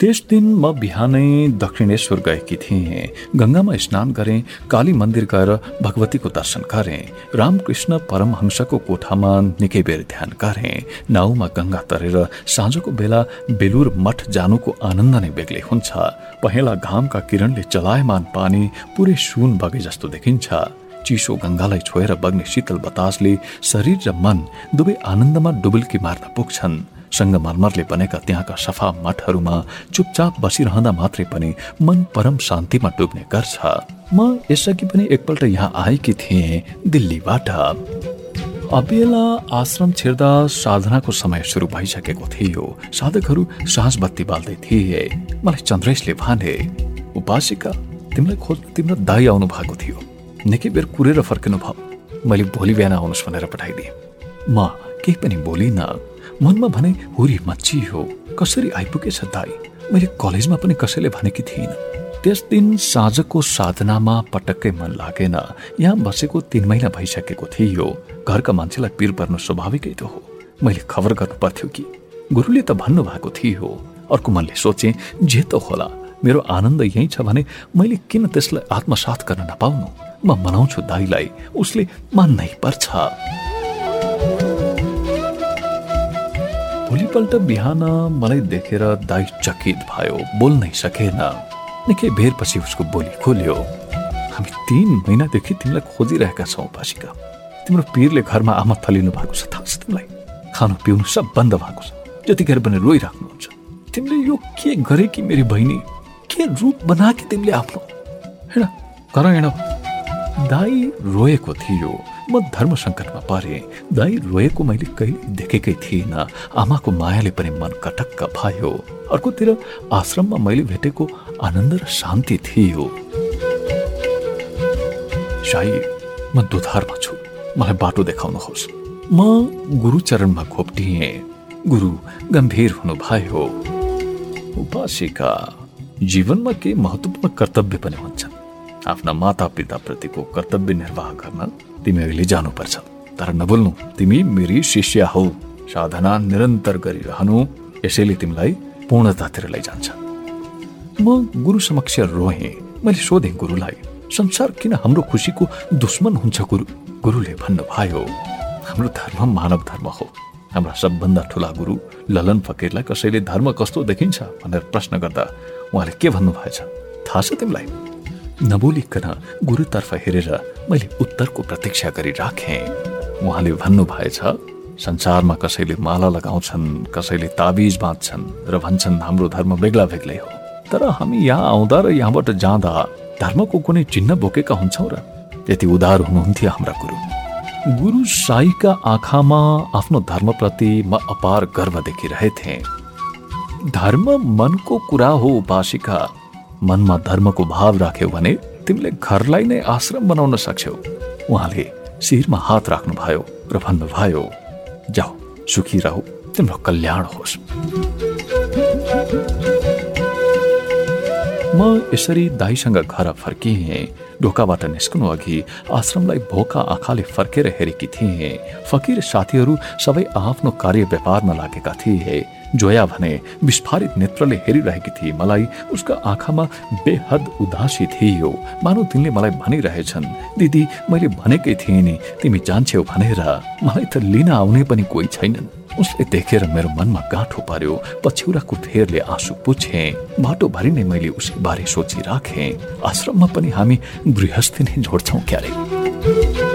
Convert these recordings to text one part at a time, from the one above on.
त्यस दिन म बिहानै दक्षिणेश्वर गएकी थिएँ। गङ्गामा स्नान गरेँ काली मन्दिर गएर भगवतीको दर्शन गरेँ रामकृष्ण परमहंसको कोठामा निकै बेर ध्यान गरेँ नाउमा गङ्गा तरेर साँझको बेला बेलुर मठ जानुको आनन्द नै बेग्लै हुन्छ। पहेँला घामका किरणले चलायमान पानी पुरै सुन बगे जस्तो देखिन्छ। चिसो गङ्गालाई छोएर बग्ने शीतल बतासले शरीर र मन दुवै आनन्दमा डुबुल्की मार्न पुग्छन्। सङ्गमरमरले बनेका त्यहाँका सफा मठहरूमा चुपचाप बसिरहँदा मात्रै पनि मन परम शान्तिमा डुब्ने गर्छ। म यसअघि पनि एकपल्ट यहाँ आएकी थिएँ दिल्लीबाट। अबेला आश्रम छिर्दा साधनाको समय सुरु भइसकेको थियो। साधकहरू साँझ बत्ती बाल्दै थिए। मलाई चन्द्रेशले भने उपासिका तिमीलाई खोज्न तिम्रो दाई आउनु भएको थियो। निकै बेर कुरेर फर्किनु भयो। मैले भोलि बिहान आउनुहोस् भनेर पठाइदिएँ। म केही पनि बोलिनँ। मनमा भने हुरी मच्ची हो। कसरी आइपुगेछ दाई? मैले कलेजमा पनि कसैले भनेकी थिइनँ। त्यस दिन साँझको साधनामा पटक्कै मन लागेन। यहाँ बसेको तिन महिना भइसकेको थियो। घरका मान्छेलाई पिर पर्नु स्वाभाविकै त हो। मैले खबर गर्नु पर्थ्यो कि गुरुले त भन्नुभएको थियो। अर्को मनले सोचे जे त होला मेरो आनन्द यही छ भने मैले किन त्यसलाई आत्मसात गर्न नपाउनु? म मनाउँछु दाईलाई। उसले मान्नै पर्छ। भोलिपल्ट बिहान मलाई देखेर दाई चकित भयो बोल्नै सकेन। निकै बेरपछि उसको बोली खोल्यो। हामी तिन महिनादेखि तिमीलाई खोजिरहेका छौँ पासिका तिम्रो पिरले घरमा आमा थलिनु भएको छ थाहा छ तिमीलाई? खानु पिउनु सब बन्द भएको छ। जतिखेर पनि रोइराख्नुहुन्छ। तिमीले यो के गरे कि मेरी बहिनी? के रूप बना कि तिमीले आफ्नो? हिँड घर हिँड दाई रोएको थियो। म धर्म सङ्कटमा परे दाई रोएको मैले कहिले देखेकै थिइनँ। आमाको मायाले पनि मन कटक्क भयो। अर्कोतिर आश्रममा मैले भेटेको आनन्द र शान्ति थियो। म दुधारमा छु। मलाई बाटो देखाउनुहोस्। म गुरुचरणमा घोप्टिएँ। गुरु गम्भीर हुनुभयो। उपासिका जीवनमा केही महत्त्वपूर्ण कर्तव्य पनि हुन्छ आफ्ना माता पिताप्रतिको कर्तव्य निर्वाह गर्न तिमी अहिले जानुपर्छ। तर नबोल्नु तिमी मेरी शिष्य हौ। साधना निरन्तर गरिरहनु। यसैले तिमीलाई पूर्णतातिर लैजान्छ। म गुरु समक्ष रोएँ। मैले सोधेँ गुरुलाई संसार किन हाम्रो खुसीको दुश्मन हुन्छ गुरु? गुरुले भन्नुभयो हाम्रो धर्म मानव धर्म हो। हाम्रा सबभन्दा ठुला गुरु ललन फकीरलाई कसैले धर्म कस्तो देखिन्छ? भनेर प्रश्न गर्दा उहाँले के भन्नुभएछ? थाहा छ तिमीलाई? नबोलिकन गुरुतर्फ हेरेर मैले उत्तरको प्रतीक्षा गरिराखेँ उहाँले भन्नुभएछ संसारमा कसैले माला लगाउँछन् कसैले ताबिज बाँध्छन् र भन्छन् हाम्रो धर्म बेग्ला बेग्लै हो। तर हामी यहाँ आउँदा र यहाँबाट जाँदा धर्मको कुनै चिन्ह बोकेका हुन्छौँ र। यति उदार हुनुहुन्थ्यो हाम्रा गुरु। गुरु साईका आँखामा आफ्नो धर्मप्रति म अपार गर्व देखिरहेथे। धर्म मनको कुरा हो उपासिका। मनमा धर्मको भाव राख्यौ भने तिमीले घरलाई नै आश्रम बनाउन सक्छौ। उहाँले शिरमा हात राख्नुभयो र भन्नुभयो जाऊ सुखी रह तिम्रो कल्याण होस्। म यसरी दाईसँग घर फर्किएँ ढोकाबाट निस्कनु अघि आश्रमलाई भोका आँखाले फर्केर हेरेकी थिएँ। फकिर साथीहरू सबै आफ्नो कार्य व्यापारमा लागेका थिए। जोया भने विस्फारित नेत्रले हेरिरहेकी थिए मलाई उसका आँखामा बेहद उदासी थियो। मानव तिनले मलाई भनिरहेछन् दिदी मैले भनेकै थिएँ नि तिमी जान्छौ भनेर। मलाई त लिन आउने पनि कोही छैनन् उसले देखेर मेरो मनमा गाँठो पर्यो पछ्यौराको फेरले आँसु पुछे बाटोभरि नै मैले उसको बारे सोचिराखेँ आश्रममा पनि हामी गृहस्थी नै जोड्छौँ क्यारे?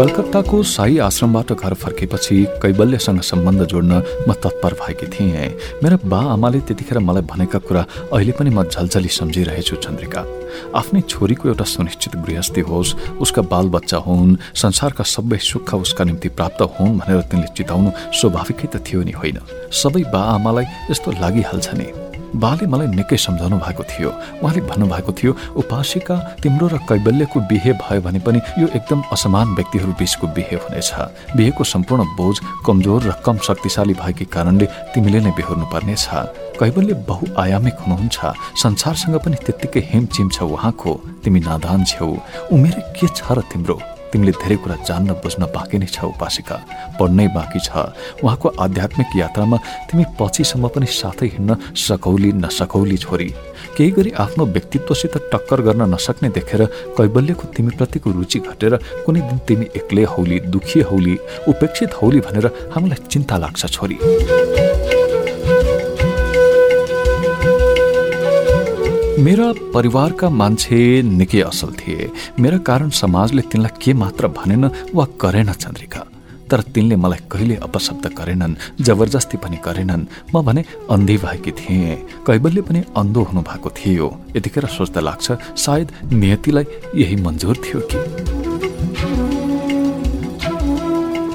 कलकत्ताको साई आश्रमबाट घर फर्केपछि कैबल्यसँग सम्बन्ध जोड्न म तत्पर भएकी थिएँ। मेरा बा आमाले त्यतिखेर मलाई भनेका कुरा अहिले पनि म झलझली सम्झिरहेछु चन्द्रिका। आफ्नै छोरीको एउटा सुनिश्चित गृहस्थी होस् उसका बालबच्चा हुन् संसारका सबै सुख उसका निम्ति प्राप्त हुन् भनेर तिनले चिताउनु स्वाभाविकै त थियो नि होइन? सबै बा आमालाई यस्तो लागिहाल्छ नि। बाले मलाई निकै सम्झाउनु भएको थियो। उहाँले भन्नुभएको थियो उपासिका तिम्रो र कैबल्यको बिहे भयो भने पनि यो एकदम असमान व्यक्तिहरू बीचको बिहे हुनेछ। बिहेको सम्पूर्ण बोझ कमजोर र कम शक्तिशाली भएकै कारणले तिमीले नै बेहोर्नु पर्नेछ कैबल्य बहुआयामिक हुनुहुन्छ। संसारसँग पनि त्यत्तिकै हिमचिम छ उहाँको। तिमी नादान छेउ। उमेरै के छ र तिम्रो? तिमीले धेरै कुरा जान्न बुझ्न बाँकी नै छ उपासिका पढ्नै बाँकी छ। उहाँको आध्यात्मिक यात्रामा तिमी पछिसम्म पनि साथै हिँड्न सकौली नसकौली छोरी। केही गरी आफ्नो व्यक्तित्वसित टक्कर गर्न नसक्ने देखेर कैबल्यको तिमीप्रतिको रुचि घटेर कुनै दिन तिमी एक्लै हौली दुखी हौली उपेक्षित हौली भनेर हामीलाई चिन्ता लाग्छ छोरी। मेरा परिवारका मान्छे निकै असल थिए। मेरा कारण समाजले तिनलाई के मात्र भनेन वा गरेन चन्द्रिका। तर तिनले मलाई कहिले अपशब्द गरेनन् जबरजस्ती पनि गरेनन् म भने अन्धी भएकी थिएँ कैबल्य पनि अन्धो हुनु भएको थियो। यतिखेर सोच्दा लाग्छ सायद नियतिलाई यही मन्जुर थियो कि।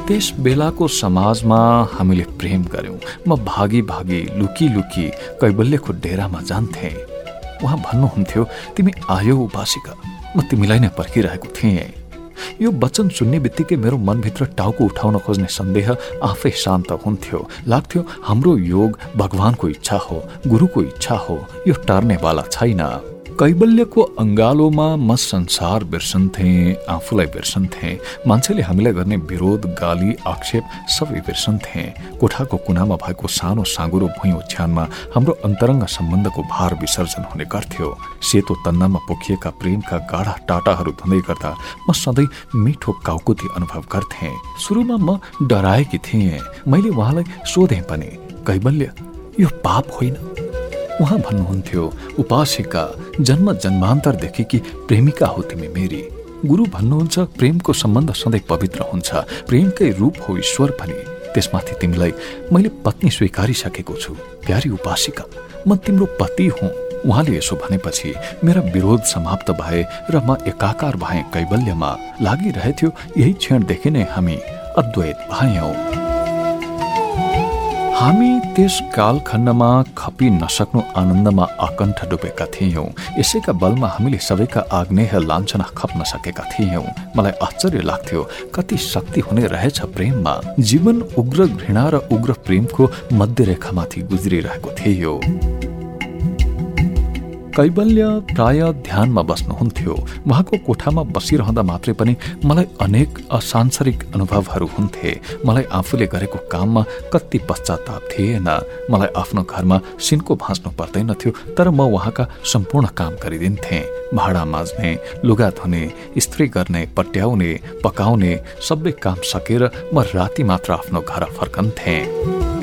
त्यस बेलाको समाजमा हामीले प्रेम गर्यौं म भागी भागी लुकी लुकी कैबल्यको डेरामा जान्थेँ। उहाँ भन्नुहुन्थ्यो तिमी आयो उपासिका। म तिमीलाई नै पर्खिरहेको थिएँ। यो वचन सुन्ने बित्तिकै मेरो मनभित्र टाउको उठाउन खोज्ने सन्देह आफै शान्त हुन्थ्यो। लाग्थ्यो हाम्रो योग भगवानको इच्छा हो गुरुको इच्छा हो यो टार्नेवाला छैन। कैबल्यको अङ्गालोमा म संसार बिर्सन्थे आफूलाई बिर्सन्थे मान्छेले हामीलाई गर्ने विरोध गाली आक्षेप सबै बिर्सन्थे कोठाको कुनामा भएको सानो साँगुरो भुइँ ओछ्यानमा हाम्रो अन्तरङ्ग सम्बन्धको भार विसर्जन हुने गर्थ्यो। सेतो तन्नामा पोखिएका प्रेमका गाढा टाटाहरू धुँदै गर्दा म सधैँ मिठो काउकुती अनुभव गर्थे। सुरुमा म डराएकी थिएँ। मैले उहाँलाई सोधेँ पनि कैबल्य यो पाप होइन? उहाँ भन्नुहुन्थ्यो उपासिका जन्म जन्मान्तरदेखि कि प्रेमिका हो तिमी मेरी। गुरु भन्नुहुन्छ प्रेमको सम्बन्ध सधैँ पवित्र हुन्छ। प्रेमकै रूप हो ईश्वर पनि त्यसमाथि तिमीलाई मैले पत्नी स्वीकारिसकेको छु। प्यारी उपासिका म तिम्रो पति हुँ। उहाँले यसो भनेपछि मेरा विरोध समाप्त भए र म एकाकार भए कैबल्यमा लागिरहेथ्यो यही क्षणदेखि नै हामी अद्वैत भयौँ हामी त्यस कालखण्डमा खपि नसक्नु आनन्दमा आकण्ठ डुबेका थियौँ। यसैका बलमा हामीले सबैका आग्नेय लान्छना खप्न सकेका थियौँ। मलाई आश्चर्य लाग्थ्यो कति शक्ति हुने रहेछ प्रेममा। जीवन उग्र घृणा र उग्र प्रेमको मध्यरेखामाथि गुज्रिरहेको थियो। कैबल्य प्राय ध्यानमा बस्नुहुन्थ्यो। उहाँको कोठामा बसिरहँदा मात्रै पनि मलाई अनेक असांसारिक अनुभवहरू हुन्थे। मलाई आफूले गरेको काममा कति पश्चाताप थिएन। मलाई आफ्नो घरमा सिनको भाँच्नु पर्दैनथ्यो तर म उहाँका सम्पूर्ण काम गरिदिन्थे। भाडा माझ्ने लुगा धुने स्त्री गर्ने पट्याउने पकाउने सबै काम सकेर म राति मात्र आफ्नो घर फर्कन्थेँ।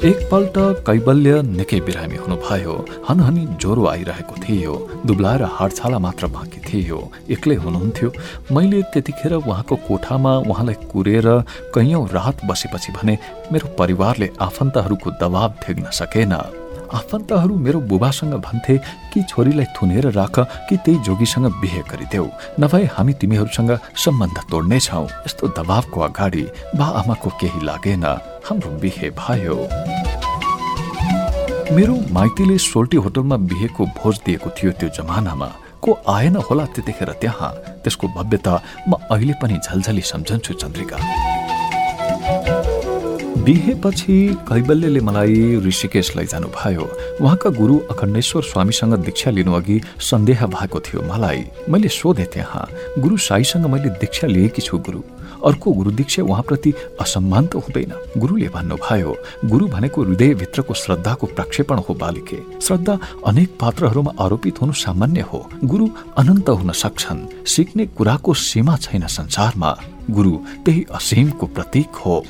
एकपल्ट कैबल्य निकै बिरामी हुनुभयो। हनहनी ज्वरो आइरहेको थियो। दुब्लाएर हाडछाला मात्र बाँकी थियो। एक्लै हुनुहुन्थ्यो। मैले त्यतिखेर उहाँको कोठामा उहाँलाई कुरेर कैयौँ रात बसेपछि भने मेरो परिवारले आफन्तहरूको दबाब थेग्न सकेन। आफन्तहरू मेरो बुबासँग भन्थे कि छोरीलाई थुनेर राख कि त्यही जोगीसँग बिहे गरिदेऊ। नभए हामी तिमीहरूसँग सम्बन्ध तोड्नेछौ यस्तो दबावको अगाडि बा आमाको केही लागेन। हाम्रो बिहे भयो। मेरो माइतीले सोल्टी होटलमा बिहेको भोज दिएको थियो त्यो जमानामा। को आएन होला त्यतिखेर त्यहाँ। त्यसको भव्यता म अहिले पनि झलझली सम्झन्छु चन्द्रिका। बिहेपछि कैबल्यले मलाई ऋषिकेश लैजानुभयो उहाँका गुरु अखण्डेश्वर स्वामीसँग दीक्षा लिनु अघि सन्देह भएको थियो मलाई। मैले सोधेँ त्यहाँ गुरु साईसँग मैले दीक्षा लिएकी छु गुरु। अर्को गुरु दीक्षा उहाँप्रति असम्मान त हुँदैन। गुरुले भन्नुभयो गुरु भनेको हृदयभित्रको श्रद्धाको प्रक्षेपण हो बालिके। श्रद्धा अनेक पात्रहरूमा आरोपित हुनु सामान्य हो। गुरु अनन्त हुन सक्छन्। सिक्ने कुराको सीमा छैन संसारमा। गुरु त्यही असीमको प्रतीक हो।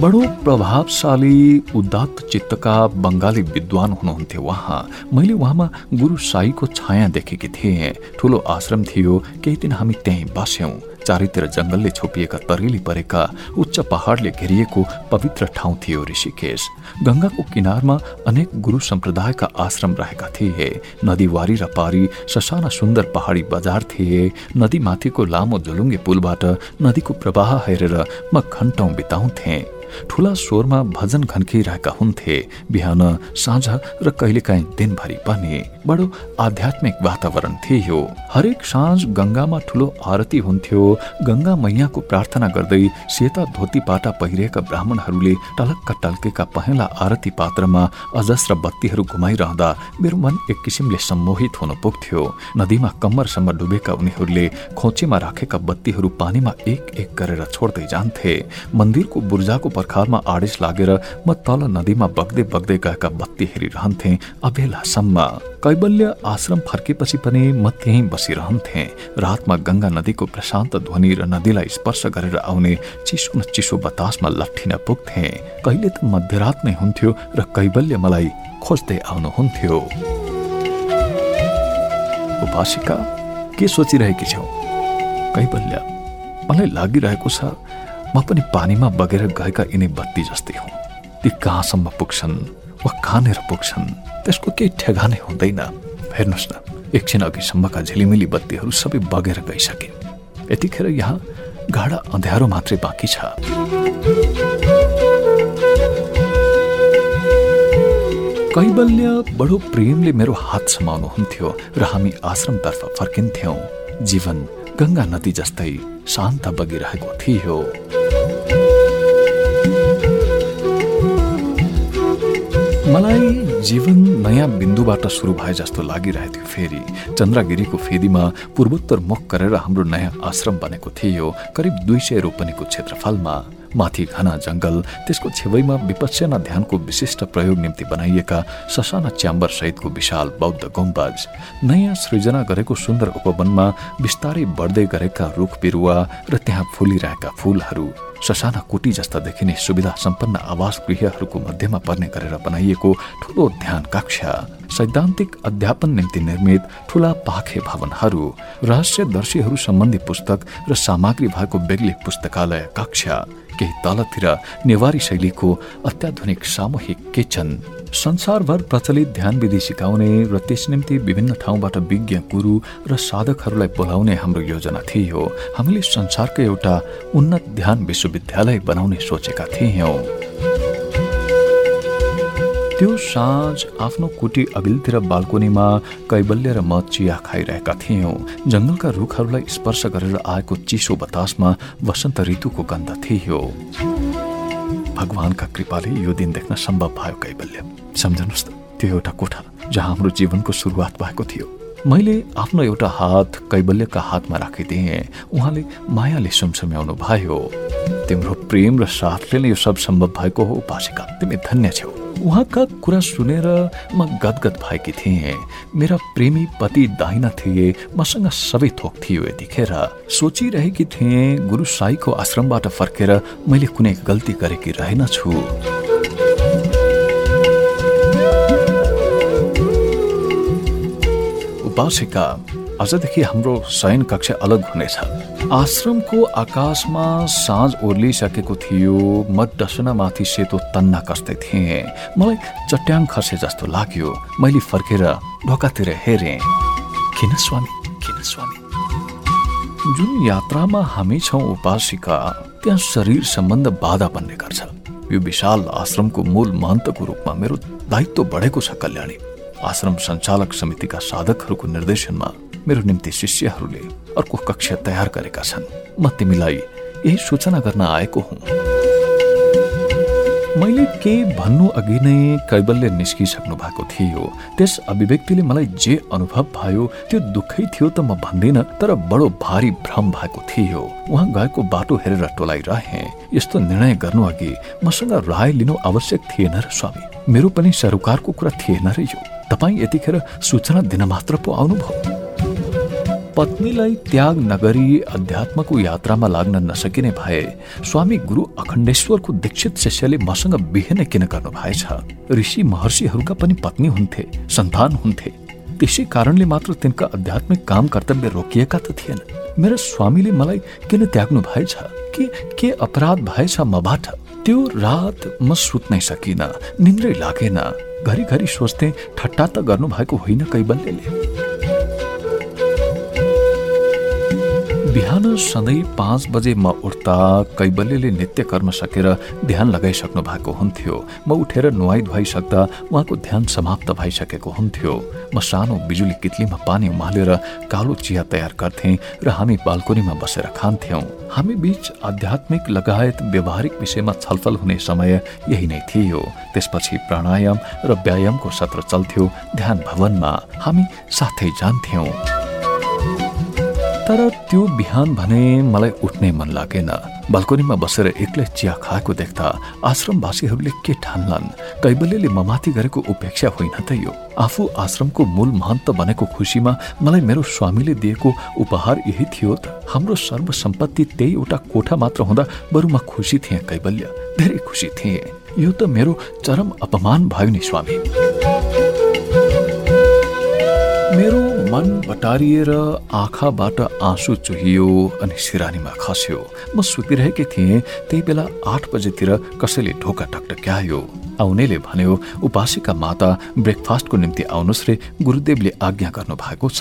बडो प्रभावशाली उदात्त चित्तका बङ्गाली विद्वान हुनुहुन्थ्यो उहाँ मैले उहाँमा गुरु साईको छाया देखेकी थिएँ। ठुलो आश्रम थियो केही दिन हामी त्यहीँ बस्यौँ। चारैतिर जङ्गलले छोपिएका तरेली परेका उच्च पहाडले घेरिएको पवित्र ठाउँ थियो ऋषिकेश। गङ्गाको किनारमा अनेक गुरु सम्प्रदायका आश्रम रहेका थिए। नदीवारी र पारी ससाना सुन्दर पहाडी बजार थिए। नदीमाथिको लामो झुलुङ्गे पुलबाट नदीको प्रवाह हेरेर म घन्टौँ बिताउँथे। ठुला स्वरमा भजन घन्किरहेका हुन्थे। बिहान साँझ र कहिलेकाहीँ दिनभरि पनि बडो आध्यात्मिक वातावरण थियो। हरेक साँझ गङ्गामा ठुलो आरती हुन्थ्यो। गङ्गा मैयाको प्रार्थना गर्दै सेता धोती पाटा पहिरेका ब्राह्मणहरूले टलक्क टल्केका पहेँला आरती पात्रमा अजस्र बत्तीहरू घुमाइरहँदा मेरो मन एक किसिमले सम्मोहित हुन पुग्थ्यो। नदीमा कम्मरसम्म डुबेका उनीहरूले खोचेमा राखेका बत्तीहरू पानीमा एक एक गरेर छोड्दै जान्थे। मन्दिरको बुर्जाको पर्खालमा आडेस लागेर म तल नदीमा बग्दै बग्दै गएका बत्ती हेरिरहन्थे अबेलासम्म कैबल्य आश्रम फर्केपछि पनि म त्यहीँ बसिरहन्थे। रातमा गङ्गा नदीको प्रशान्त ध्वनि र नदीलाई स्पर्श गरेर आउने चिसो न चिसो बतासमा लट्ठिन पुग्थे। कहिले त मध्यरात नै हुन्थ्यो र कैबल्य मलाई खोज्दै आउनुहुन्थ्यो। उपासिका के सोचिरहेकी छौ? कैबल्य मलाई लागिरहेको छ म पनि पानीमा बगेर गएका यिनै बत्ती जस्तै हुँ ती कहाँसम्म पुग्छन् वा कहाँनिर पुग्छन् त्यसको केही ठेगानै हुँदैन। हेर्नुहोस् न एकछिन अघिसम्मका झिलिमिली बत्तीहरू सबै बगेर गइसके। यतिखेर यहाँ गाडा अँध्यारो मात्रै बाँकी छ। कैबल्य बडो प्रेमले मेरो हात समाउनुहुन्थ्यो र हामी आश्रमतर्फ फर्किन्थ्यौँ। जीवन गङ्गा नदी जस्तै शान्त बगिरहेको थियो। मलाई जीवन नयाँ बिन्दुबाट सुरु भए जस्तो लागिरहेको थियो फेरि। चन्द्रगिरीको फेदीमा पूर्वोत्तर मुख गरेर हाम्रो नयाँ आश्रम बनेको थियो। करिब दुई सय रोपनीको क्षेत्रफलमा माथि घना जङ्गल त्यसको छेउमा विपक्षना ध्यानको विशिष्ट प्रयोग निम्ति बनाइएका ससाना च्याम्बर सहितको विशाल बौद्ध गुम्बज नयाँ सृजना गरेको सुन्दर उपवनमा बिस्तारै बढ्दै गरेका रुख बिरुवा र त्यहाँ फुलिरहेका फूलहरू ससाना कुटी जस्ता देखिने सुविधा सम्पन्न आवास गृहहरूको मध्यमा पर्ने गरेर बनाइएको ठुलो ध्यान कक्षा सैद्धान्तिक अध्यापन निम्ति निर्मित ठुला पाखे भवनहरू रहस्यदर्शीहरू सम्बन्धी पुस्तक र सामग्री भएको बेग्ली पुस्तकालय कक्षा। केही तलतिर नेवारी शैलीको अत्याधुनिक सामूहिक किचन संसारभर प्रचलित ध्यान विधि सिकाउने र त्यस निम्ति विभिन्न ठाउँबाट विज्ञ गुरु र साधकहरूलाई बोलाउने हाम्रो योजना थियो। हामीले संसारको एउटा उन्नत ध्यान विश्वविद्यालय बनाउने सोचेका थियौँ। त्यो साँझ आफ्नो कुटी अघिल्तिर बाल्कोनीमा कैबल्य र म चिया खाइरहेका थियौँ। जङ्गलका रुखहरूलाई स्पर्श गरेर आएको चिसो बतासमा वसन्त ऋतुको गन्ध थियो। भगवानका कृपाले यो दिन देख्न सम्भव भयो कैबल्य। सम्झनुहोस् त त्यो एउटा कोठा जहाँ हाम्रो जीवनको सुरुवात भएको थियो। मैले आफ्नो एउटा हात कैबल्यका हातमा राखिदिएँ। उहाँले मायाले सुमसुम्याउनु भयो। तिम्रो प्रेम र साथले नै यो सब सम्भव भएको हो उपासिका। तिमी धन्य छेउ। उहाँका कुरा सुनेर म गदगद भएकी थिएँ। मेरा प्रेमी पति दाहिना थिए मसँग सबै थोक थियो यतिखेर। सोचिरहेकी थिएँ गुरु साईको आश्रमबाट फर्केर मैले कुनै गल्ती गरेकी रहेनछु। उपासिका आजदेखि हाम्रो शयन कक्ष अलग हुनेछ। आश्रमको आकाशमा साँझ ओर्लिसकेको थियो। म डसनामाथि सेतो तन्ना कस्दै थिएँ। मलाई चट्याङ खसे जस्तो लाग्यो। मैले फर्केर ढोकातिर हेरेँ। किन स्वामी? किन स्वामी? जुन यात्रामा हामी छौँ उपासिका त्यहाँ शरीर सम्बन्ध बाधा बन्ने गर्छ। यो विशाल आश्रमको मूल महन्तको रूपमा मेरो दायित्व बढेको छ कल्याणी। आश्रम सञ्चालक समितिका साधकहरूको निर्देशनमा मेरो निम्ति शिष्यहरूले अर्को कक्ष तयार गरेका छन्। म तिमीलाई यही सूचना गर्न आएको हुँ। मैले के भन्नु अघि नै कैबल्य निस्किसक्नु भएको थियो। त्यस अभिव्यक्तिले मलाई जे अनुभव भयो त्यो दुःखै थियो त म भन्दिनँ तर बडो भारी भ्रम भएको थियो। उहाँ गएको बाटो हेरेर टोलाइरहे। यस्तो निर्णय गर्नु अघि मसँग राय लिनु आवश्यक थिएन र स्वामी। मेरो पनि सरोकारको कुरा थिएन र यो। तपाईँ यतिखेर सूचना दिन मात्र पो आउनुभयो। पत्नीलाई त्याग नगरी अध्यात्मको यात्रामा लाग्न नसकिने भए स्वामी गुरु अखण्डेश्वरको दीक्षित शिष्यले मसँग बिहे नै किन गर्नु भएछ? ऋषि महर्षिहरूका पनि पत्नी हुन्थे सन्तान हुन्थे। त्यसै कारणले मात्र तिनका आध्यात्मिक काम कर्तव्य रोकिएका त थिएन। मेरो स्वामीले मलाई किन त्याग्नु भएछ? के के अपराध भएछ मबाट? त्यो रात म सुत्नै सकिन निन्द्रै लागेन। घरिघरि सोच्थे ठट्टा त गर्नु भएको होइन कैबल्यले। बिहान सधैँ पाँच बजे म उठ्दा कैबल्यले नित्य कर्म सकेर ध्यान लगाइसक्नु भएको हुन्थ्यो। म उठेर नुहाइ धुवाइसक्दा उहाँको ध्यान समाप्त भइसकेको हुन्थ्यो। म सानो बिजुली कितलीमा पानी उमालेर कालो चिया तयार गर्थेँ र हामी बाल्कोनीमा बसेर खान्थ्यौँ। हामी बीच आध्यात्मिक लगायत व्यवहारिक विषयमा छलफल हुने समय यही नै थियो। त्यसपछि प्राणायाम र व्यायामको सत्र चल्थ्यो ध्यान भवनमा। हामी साथै जान्थ्यौँ। तर त्यो बिहान भने मलाई उठ्ने मन लागेन। बाल्कोनीमा बसेर एक्लै चिया खाएको देख्दा आश्रमवासीहरूले के ठान्लान्? कैबल्यले ममाथि गरेको उपेक्षा होइन त यो। आफू आश्रमको मूल महन्त बनेको खुसीमा मलाई मेरो स्वामीले दिएको उपहार यही थियो त। हाम्रो सर्वसम्पत्ति त्यही एउटा कोठा मात्र हुँदा बरु म खुसी थिएँ कैबल्य। धेरै खुसी थिएँ। यो त मेरो चरम अपमान भयो नि स्वामी। मेरो मन बटारिएर आँखाबाट आँसु चुहियो अनि सिरानीमा खस्यो। म सुतिरहेकै थिएँ त्यही बेला आठ बजेतिर कसैले ढोका टकटक्यायो आउनेले भन्यो उपासिका माता ब्रेकफास्टको निम्ति आउनुहोस् रे गुरुदेवले आज्ञा गर्नु भएको छ।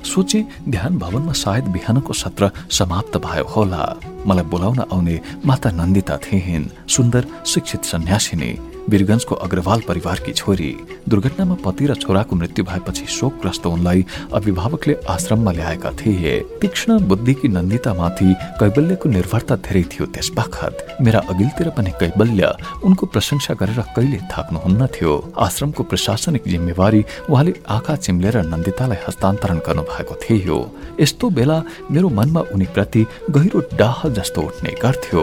सोचे ध्यान भवनमा सायद बिहानको सत्र समाप्त भयो होला। मलाई बोलाउन आउने माता नन्दिता थिइन् सुन्दर शिक्षित सन्यासिनी। वीरगंजको अग्रवाल परिवारकी छोरी। दुर्घटनामा पति र छोराको मृत्यु भएपछि शोकग्रस्त उनलाई अभिभावकले आश्रममा ल्याएका थिए। तीक्ष्ण बुद्धिकी नन्दितामाथि कैबल्यको निर्भरता धेरै थियो त्यस बखत। मेरा अघिल्तिर पनि कैबल्य उनको प्रशंसा गरेर कहिले थाक्नुहुन्न थियो। आश्रमको प्रशासनिक जिम्मेवारी उहाँले आँखा चिम्लेर नन्दितालाई हस्तान्तरण गर्नु भएको थियो। यस्तो बेला मेरो मनमा उनीप्रति गहिरो डाह जस्तो उठ्ने गर्थ्यो।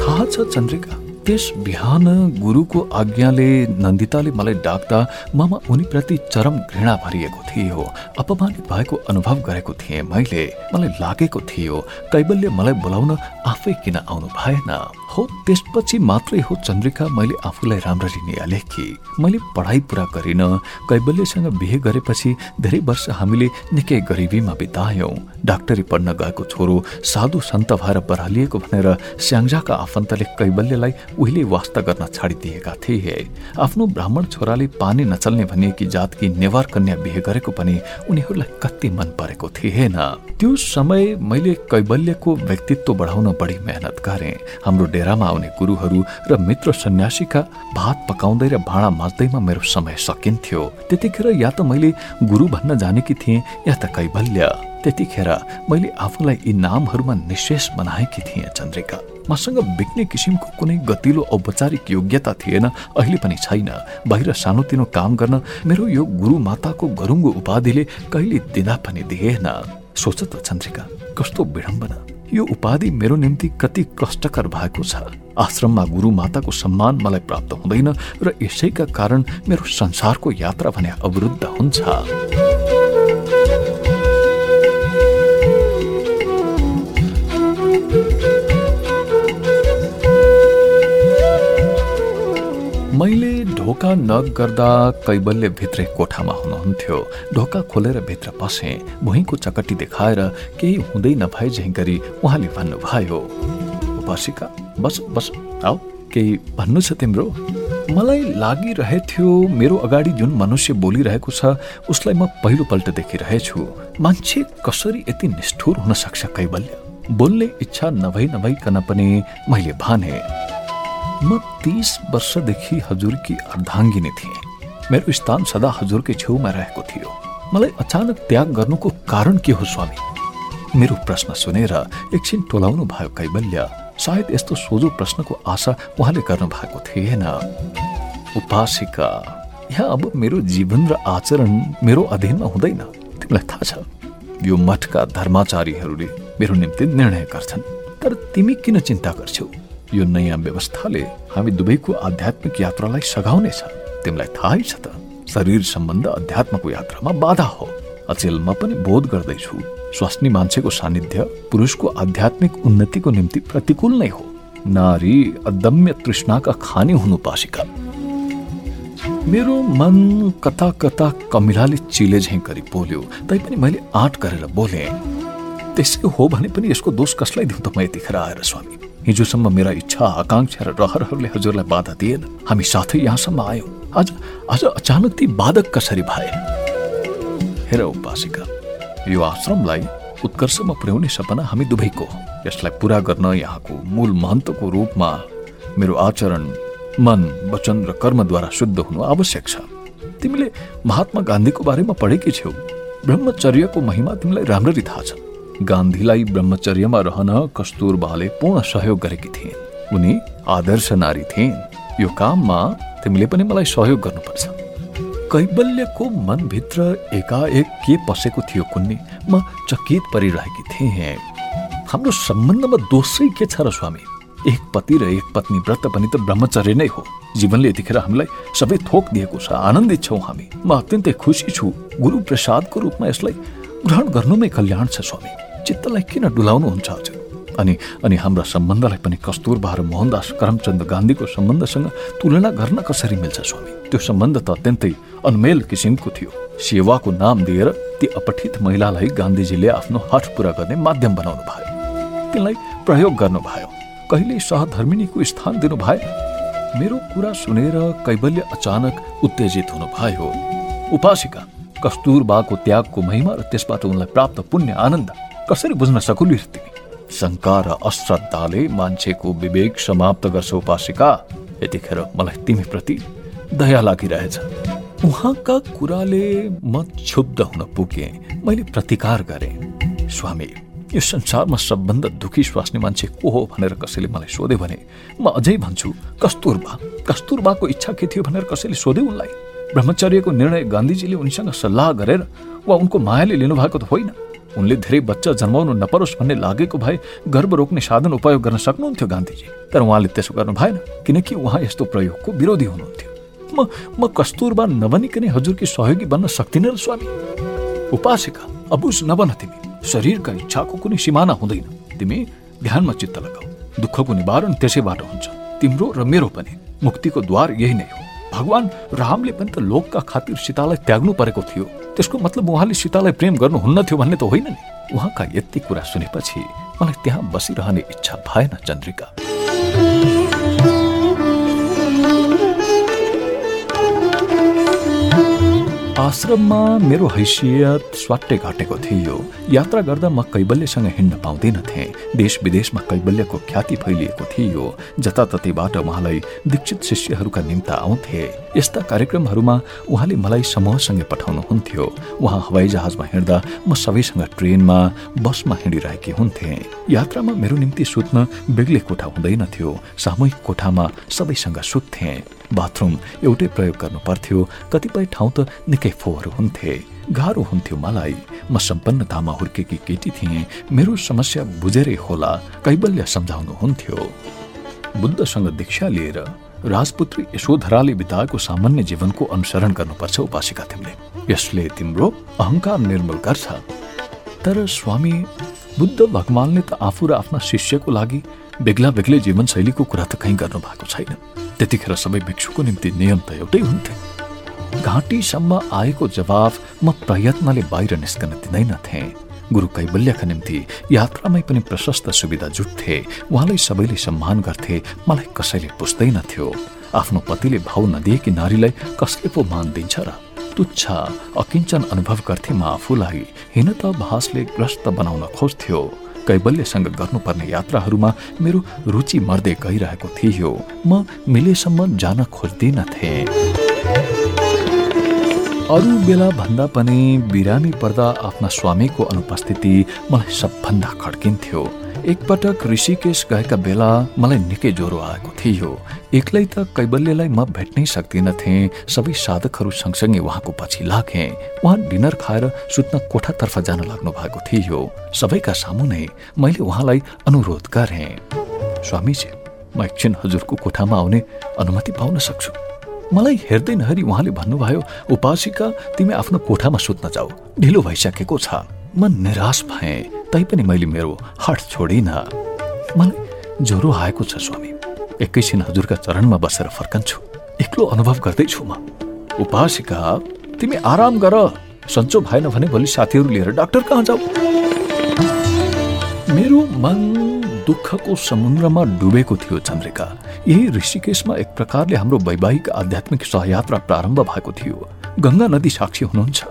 थाहा छ चन्द्रिका त्यस बिहान गुरुको आज्ञाले नन्दिताले मलाई डाक्दा ममा उनीप्रति चरम घृणा भरिएको थियो। अपमानित भएको अनुभव गरेको थिएँ मैले। मलाई लागेको थियो कैबल्य मलाई बोलाउन आफै किन आउनु भएन। हो त्यसपछि मात्रै हो चन्द्रिका मैले आफूलाई राम्ररी निहाले कि मैले पढाइ पुरा गरिन कैबल्यसँग बिहे गरेपछि धेरै वर्ष हामीले निकै गरिबीमा बितायौँ। डाक्टरी पढ्न गएको छोरो साधु सन्त भएर बरालिएको भनेर स्याङ्जाका आफन्तले कैबल्यलाई उहिले वास्ता गर्न छाडिदिएका थिए। आफ्नो ब्राह्मण छोराले पानी नचल्ने भनिएकी जातकी नेवार कन्या बिहे गरेको पनि उनीहरूलाई कति मन परेको थिएन। त्यो समय मैले कैबल्यको व्यक्तित्व बढाउन बढी मेहनत गरे। हाम्रो डेरामा आउने गुरुहरू र मित्र सन्यासीका भात पकाउँदै र भाँडा माझ्दैमा मेरो समय सकिन्थ्यो। त्यतिखेर या त मैले गुरु भन्न जानेकी थिएँ या त कैबल्य त्यतिखेर मैले आफूलाई यी नामहरूमा निशेष बनाएकी थिएँ चन्द्रिका। मसँग बिक्ने किसिमको कुनै गतिलो औपचारिक योग्यता थिएन अहिले पनि छैन। बाहिर सानोतिनो काम गर्न मेरो यो गुरु माताको गरुङ्गो उपाधिले कहिले दिँदा पनि दिएन। सोच त चन्द्रिका कस्तो विडम्बना। यो उपाधि मेरो निम्ति कति कष्टकर भएको छ। आश्रममा गुरु माताको सम्मान मलाई प्राप्त हुँदैन र यसैका कारण मेरो संसारको यात्रा भने अवरुद्ध हुन्छ। मैले ढोका नग गर्दा कैबल्य भित्रै कोठामा हुनुहुन्थ्यो। ढोका खोलेर भित्र पसे भुइँको चकटी देखाएर केही हुँदै नभए झै गरी उहाँले भन्नुभयो उपासिका बस बस आऊ केही भन्नु छ तिम्रो? मलाई लागिरहेथ्यो मेरो अगाडि जुन मनुष्य बोलिरहेको छ उसलाई म पहिलोपल्ट देखिरहेछु। मान्छे कसरी यति निष्ठुर हुन सक्छ कैबल्य? बोल्ने इच्छा नभई नभइकन पनि मैले भने। म तीस वर्षदेखि हजुरकी अर्धाङ्गिनी थिएँ मेरो स्थान सदा हजुरकै छेउमा रहेको थियो। मलाई अचानक त्याग गर्नुको कारण के हो स्वामी? मेरो प्रश्न सुनेर एकछिन टोलाउनु भयो कैबल्य। सायद यस्तो सोझो प्रश्नको आशा उहाँले गर्नु भएको थिएन। उपासिका यहाँ अब मेरो जीवन र आचरण मेरो अधीनमा हुँदैन। तिमीलाई थाहा छ यो मठका धर्माचारीहरूले मेरो निम्ति निर्णय गर्छन्। तर तिमी किन चिन्ता गर्छौ? यो नयाँ व्यवस्थाले हामी दुवैको आध्यात्मिक यात्रालाई सघाउनेछ तिमीलाई थाहै छ त शरीर सम्बन्ध अध्यात्मको यात्रामा बाधा हो। अचेल म पनि बोध गर्दैछु। स्वास्नी मान्छेको सानिध्य पुरुषको आध्यात्मिक उन्नतिको निम्ति प्रतिकूल नै हो। नारी अदम्य तृष्णाका खानी हुनु पासिका मेरो मन कता कता कमिलाले चिले झैँ गरी बोल्यो तैपनि मैले आँट गरेर बोले त्यसै हो भने पनि यसको दोष कसलाई दिउँ त म यतिखेर आएर स्वामी? हिजोसम्म मेरा इच्छा आकाङ्क्षा र रहरहरूले हजुरलाई बाधा दिएन। हामी साथै यहाँसम्म आयौँ। आज आज अचानक ती बाधक कसरी भए? हेर उपासिका यो आश्रमलाई उत्कर्षमा पुर्याउने सपना हामी दुवैको हो। यसलाई पुरा गर्न यहाँको मूल महन्तको रूपमा मेरो आचरण मन वचन र कर्मद्वारा शुद्ध हुनु आवश्यक छ। तिमीले महात्मा गान्धीको बारेमा पढेकी छेउ ब्रह्मचर्यको महिमा तिमीलाई राम्ररी थाहा छ। गान्धीलाई ब्रह्मचर्यमा रहन कस्तुरबाले पूर्ण सहयोग गरेकी थिइन् उनी आदर्श नारी थिइन् यो काममा तिमीले पनि मलाई सहयोग गर्नुपर्छ कैबल्यको मनभित्र एकाएक के पसेको थियो कुन्नी म चकित परिरहेकी थिएँ हाम्रो सम्बन्धमा दोषै के छ र स्वामी एक पति र एक पत्नी व्रत पनि त ब्रह्मचर्य नै हो जीवनले यतिखेर हामीलाई सबै थोक दिएको छ आनन्दित छौँ हामी म अत्यन्तै खुसी छु गुरु प्रसादको रूपमा यसलाई ग्रहण गर्नुमै कल्याण छ स्वामी चित्तलाई किन डुलाउनुहुन्छ हजुर? अनि अनि हाम्रा सम्बन्धलाई पनि कस्तुरबा र मोहनदास करमचन्द गान्धीको सम्बन्धसँग तुलना गर्न कसरी मिल्छ स्वामी? त्यो सम्बन्ध त अत्यन्तै अनमेल किसिमको थियो। सेवाको नाम दिएर ती अपठित महिलालाई गान्धीजीले आफ्नो हठ पुरा गर्ने माध्यम बनाउनु भयो। तिनलाई प्रयोग गर्नुभयो कहिले सहधर्मिनीको स्थान दिनु भए मेरो कुरा सुनेर कैबल्य अचानक उत्तेजित हुनु भयो उपासिका कस्तुरबाको त्यागको महिमा र त्यसबाट उनलाई प्राप्त पुण्य आनन्द। कसरी बुझ्न सकुली? तिमी शङ्का र अश्रद्धाले मान्छेको विवेक समाप्त गर्छ उपासिका यतिखेर मलाई तिमी प्रति दया लागिरहेछ। उहाँका कुराले म क्षुब्ध हुन पुगे। मैले प्रतिकार गरेँ। स्वामी यो संसारमा सबभन्दा दुखी स्वास्नी मान्छे को हो भनेर कसैले मलाई सोध्यो भने म अझै भन्छु कस्तुरबा कस्तुरबाको इच्छा के थियो भनेर कसैले सोध्यो उनलाई? ब्रह्मचर्यको निर्णय गान्धीजीले उनीसँग सल्लाह गरेर वा उनको मायाले लिनुभएको त होइन। उनले धेरै बच्चा जन्माउनु नपरोस् भन्ने लागेको भए गर्भ रोक्ने साधन उपयोग गर्न सक्नुहुन्थ्यो गान्धीजी। तर उहाँले त्यसो गर्नु भएन किनकि उहाँ यस्तो प्रयोगको विरोधी हुनुहुन्थ्यो। म म कस्तुरबा नबनिकनै हजुरकी सहयोगी बन्न सक्दिनँ र स्वामी। उपासिका अबुझ नबन तिमी। शरीरका इच्छाको कुनै सिमाना हुँदैन। तिमी ध्यानमा चित्त लगाऊ। दुःखको निवारण त्यसैबाट हुन्छ। तिम्रो र मेरो पनि मुक्तिको द्वार यही नै हो। भगवान रामले पनि त लोकका खातिर सीतालाई त्याग्नु परेको थियो। त्यसको मतलब उहाँले सीतालाई प्रेम गर्नुहुन्न थियो भन्ने त होइन नि। उहाँका यति कुरा सुनेपछि मलाई त्यहाँ बसिरहने इच्छा भएन चन्द्रिका। आश्रममा मेरो हैसियत स्वाट्टै घटेको थियो। यात्रा गर्दा म कैबल्यसँग हिँड्न पाउँदैनथेँ देश विदेशमा कैबल्यको ख्याति फैलिएको थियो। जताततैबाट उहाँलाई दीक्षित शिष्यहरूका निम्त आउँथे। यस्ता कार्यक्रमहरूमा उहाँले मलाई समूहसँगै पठाउनुहुन्थ्यो। उहाँ हवाईजहाजमा हिँड्दा म सबैसँग ट्रेनमा बसमा हिँडिरहेकी हुन्थे। यात्रामा मेरो निम्ति सुत्न बेग्लै कोठा हुँदैनथ्यो सामूहिक कोठामा सबैसँग सुत्थेँ। बाथरुम एउटै प्रयोग गर्नु पर्थ्यो। कतिपय ठाउँ त निकै फोहोर हुन्थे गाह्रो हुन्थ्यो मलाई। म सम्पन्नतामा हुर्केकी केटी थिएँ। मेरो समस्या बुझेरै होला कैबल्य सम्झाउनुहुन्थ्यो बुद्धसँग दीक्षा लिएर राजपुत्री यशोधराले बिताएको सामान्य जीवनको अनुसरण गर्नुपर्छ उपासिका तिमीले। यसले तिम्रो अहङ्कार निर्मूल गर्छ। तर स्वामी बुद्ध भगवानले त आफू र आफ्ना शिष्यको लागि बेग्ला बेग्लै जीवनशैलीको कुरा त कहीँ गर्नु भएको छैन। त्यतिखेर सबै भिक्षुको निम्ति नियम त एउटै हुन्थे। घाँटीसम्म आएको जवाफ म प्रयत्नले बाहिर निस्कन दिँदैनथे गुरु कैबल्यका निम्ति यात्रामै पनि प्रशस्त सुविधा जुट्थे। उहाँलाई सबैले सम्मान गर्थे मलाई कसैले पुस्दैनथ्यो आफ्नो पतिले भाउ नदिएकी नारीलाई कसले पो मान दिन्छ र? तुच्छ अकिञ्चन अनुभव गर्थे म आफूलाई। हिन त भासले ग्रस्त बनाउन खोज्थ्यो। कैबल्यसँग गर्नुपर्ने यात्राहरूमा मेरो रुचि मर्दै गइरहेको थियो। म मिलेसम्म जान खोज्दिनथे। अरू बेला भन्दा पनि बिरामी पर्दा आफ्ना स्वामीको अनुपस्थिति मलाई सबभन्दा खड्किन्थ्यो। एकपटक ऋषिकेश गएका बेला मलाई निकै ज्वरो आएको थियो। एक्लै त कैबल्यलाई म भेट्नै सक्दिनथे। सबै साधकहरू सँगसँगै उहाँको पछि लागे। उहाँ डिनर खाएर सुत्न कोठातर्फ जान लाग्नु भएको थियो। सबैका सामु नै मैले उहाँलाई अनुरोध गरेँ स्वामीजी म एकछिन हजुरको कोठामा आउने अनुमति पाउन सक्छु। मलाई हेर्दै नहरी उहाँले भन्नुभयो उपासिका तिमी आफ्नो कोठामा सुत्न जाऊ। ढिलो भइसकेको छ। म निराश भएँ। तैपनि मैले मेरो हट छोडिन। मलाई ज्वरो आएको छ स्वामी। एकैछिन हजुरका चरणमा बसेर फर्कन्छु। एक्लो अनुभव गर्दैछु म। उपासिका तिमी आराम गर। सन्चो भएन भने भोलि साथीहरू लिएर डाक्टर कहाँ जाऊ? मेरो मन दुःखको समुद्रमा डुबेको थियो चन्द्रिका। यही ऋषिकेशमा एक प्रकारले हाम्रो वैवाहिक आध्यात्मिक सहयात्रा प्रारम्भ भएको थियो। गङ्गा नदी साक्षी हुनुहुन्छ।